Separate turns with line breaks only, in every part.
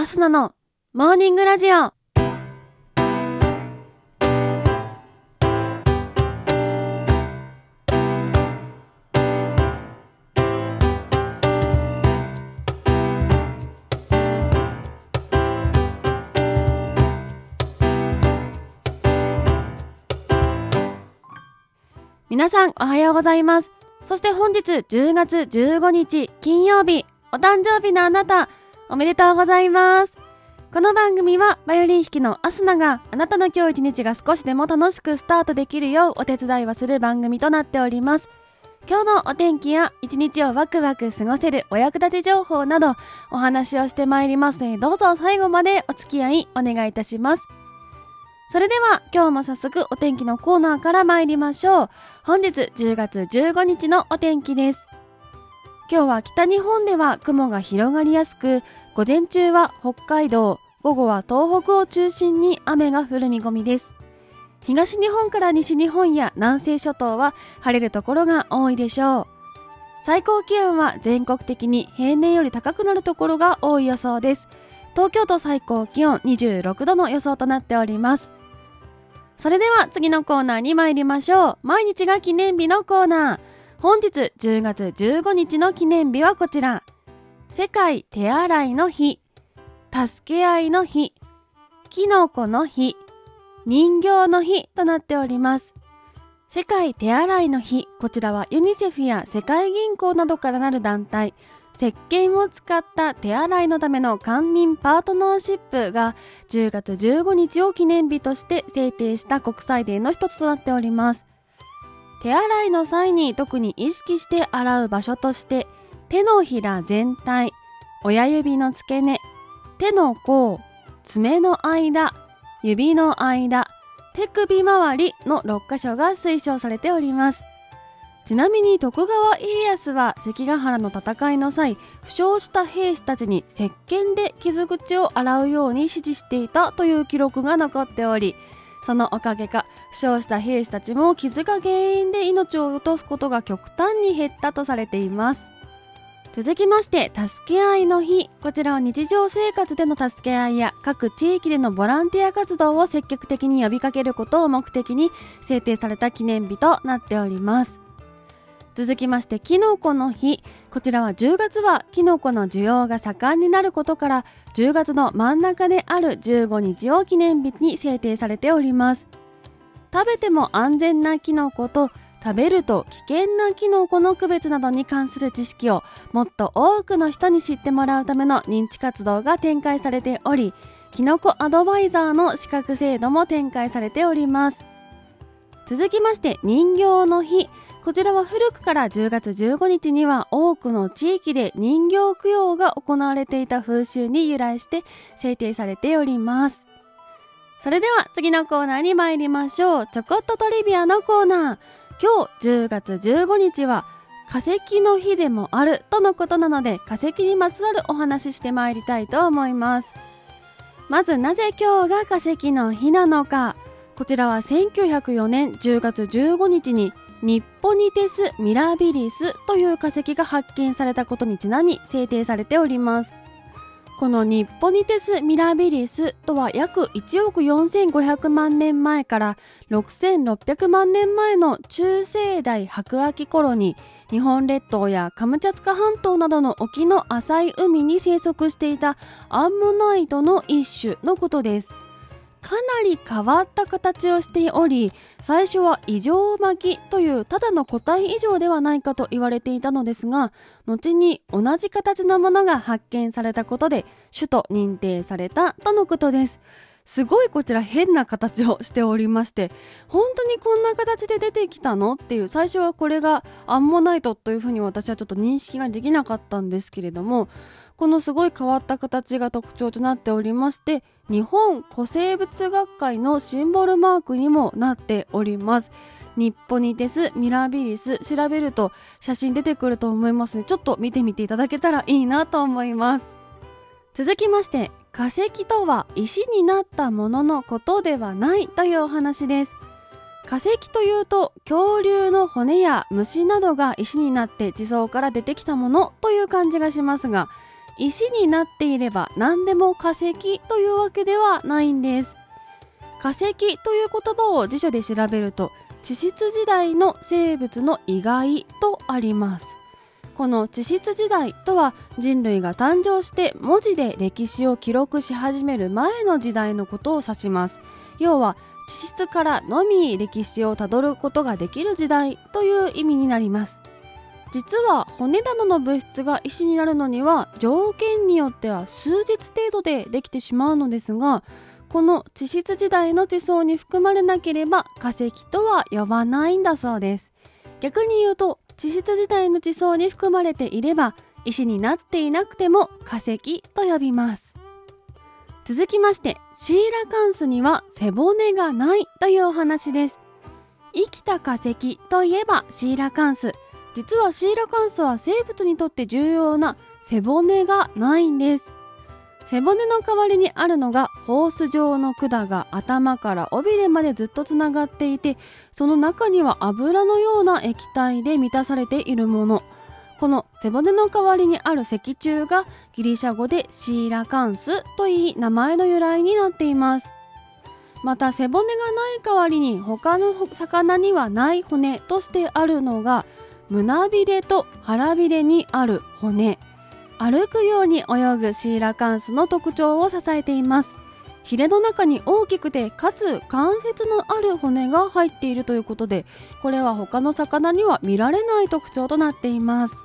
アスナのモーニングラジオ。皆さんおはようございます。そして本日10月15日金曜日、お誕生日のあなた、おめでとうございます。この番組はバイオリン弾きのアスナがあなたの今日一日が少しでも楽しくスタートできるようお手伝いをする番組となっております。今日のお天気や一日をワクワク過ごせるお役立ち情報などお話をしてまいりますのでどうぞ最後までお付き合いお願いいたします。それでは今日も早速お天気のコーナーから参りましょう。本日10月15日のお天気です。今日は北日本では雲が広がりやすく、午前中は北海道、午後は東北を中心に雨が降る見込みです。東日本から西日本や南西諸島は晴れるところが多いでしょう。最高気温は全国的に平年より高くなるところが多い予想です。東京都最高気温26度の予想となっております。それでは次のコーナーに参りましょう。毎日が記念日のコーナー。本日10月15日の記念日はこちら。世界手洗いの日、助け合いの日、キノコの日、人形の日となっております。世界手洗いの日、こちらはユニセフや世界銀行などからなる団体、石鹸を使った手洗いのための官民パートナーシップが10月15日を記念日として制定した国際デーの一つとなっております。手洗いの際に特に意識して洗う場所として手のひら全体、親指の付け根、手の甲、爪の間、指の間、手首周りの6箇所が推奨されております。ちなみに徳川家康は関ヶ原の戦いの際、負傷した兵士たちに石鹸で傷口を洗うように指示していたという記録が残っており、そのおかげか、負傷した兵士たちも傷が原因で命を落とすことが極端に減ったとされています。続きまして、助け合いの日。こちらは日常生活での助け合いや各地域でのボランティア活動を積極的に呼びかけることを目的に制定された記念日となっております。続きまして、キノコの日。こちらは10月はキノコの需要が盛んになることから、10月の真ん中である15日を記念日に制定されております。食べても安全なキノコと、食べると危険なキノコの区別などに関する知識をもっと多くの人に知ってもらうための認知活動が展開されており、キノコアドバイザーの資格制度も展開されております。続きまして、人形の日。こちらは古くから10月15日には多くの地域で人形供養が行われていた風習に由来して制定されております。それでは次のコーナーに参りましょう。ちょこっとトリビアのコーナー。今日10月15日は化石の日でもあるとのことなので化石にまつわるお話しして参りたいと思います。まずなぜ今日が化石の日なのか。こちらは1904年10月15日にニッポニテス・ミラビリスという化石が発見されたことにちなみ制定されております。このニッポニテス・ミラビリスとは約1億4500万年前から6600万年前の中生代白亜紀頃に日本列島やカムチャツカ半島などの沖の浅い海に生息していたアンモナイトの一種のことです。かなり変わった形をしており、最初は異常巻きというただの個体異常ではないかと言われていたのですが、後に同じ形のものが発見されたことで、種と認定されたとのことです。すごいこちら変な形をしておりまして、本当にこんな形で出てきたのっていう、最初はこれがアンモナイトというふうに私はちょっと認識ができなかったんですけれども、このすごい変わった形が特徴となっておりまして、日本古生物学会のシンボルマークにもなっております。ニッポニテス、ミラビリス、調べると写真出てくると思いますので、ちょっと見てみていただけたらいいなと思います。続きまして、化石とは石になったもののことではないというお話です。化石というと恐竜の骨や虫などが石になって地層から出てきたものという感じがしますが石になっていれば何でも化石というわけではないんです。化石という言葉を辞書で調べると地質時代の生物の意外とあります。この地質時代とは人類が誕生して文字で歴史を記録し始める前の時代のことを指します。要は地質からのみ歴史をたどることができる時代という意味になります。実は骨などの物質が石になるのには条件によっては数日程度でできてしまうのですがこの地質時代の地層に含まれなければ化石とは呼ばないんだそうです。逆に言うと地質時代の地層に含まれていれば石になっていなくても化石と呼びます。続きましてシーラカンスには背骨がないというお話です。生きた化石といえばシーラカンス。実はシーラカンスは生物にとって重要な背骨がないんです。背骨の代わりにあるのがホース状の管が頭から尾びれまでずっとつながっていてその中には油のような液体で満たされているもの。この背骨の代わりにある脊柱がギリシャ語でシーラカンスといい名前の由来になっています。また背骨がない代わりに他の魚にはない骨としてあるのが胸びれと腹びれにある骨歩くように泳ぐシーラカンスの特徴を支えています。ヒレの中に大きくてかつ関節のある骨が入っているということで、これは他の魚には見られない特徴となっています。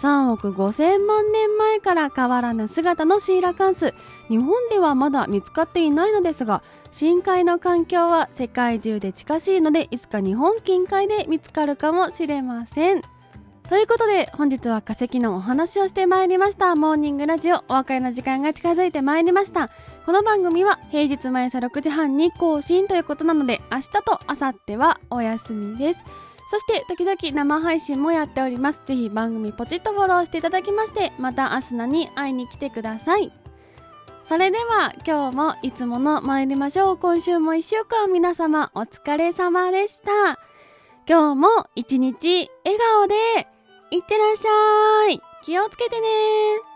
3億5000万年前から変わらぬ姿のシーラカンス。日本ではまだ見つかっていないのですが、深海の環境は世界中で近しいので、いつか日本近海で見つかるかもしれません。ということで、本日は化石のお話をしてまいりました。モーニングラジオ、お別れの時間が近づいてまいりました。この番組は平日毎朝6時半に更新ということなので、明日と明後日はお休みです。そして、時々生配信もやっております。ぜひ番組ポチッとフォローしていただきまして、また明日のに会いに来てください。それでは、今日もいつもの参りましょう。今週も一週間皆様お疲れ様でした。今日も一日笑顔でいってらっしゃい気をつけてね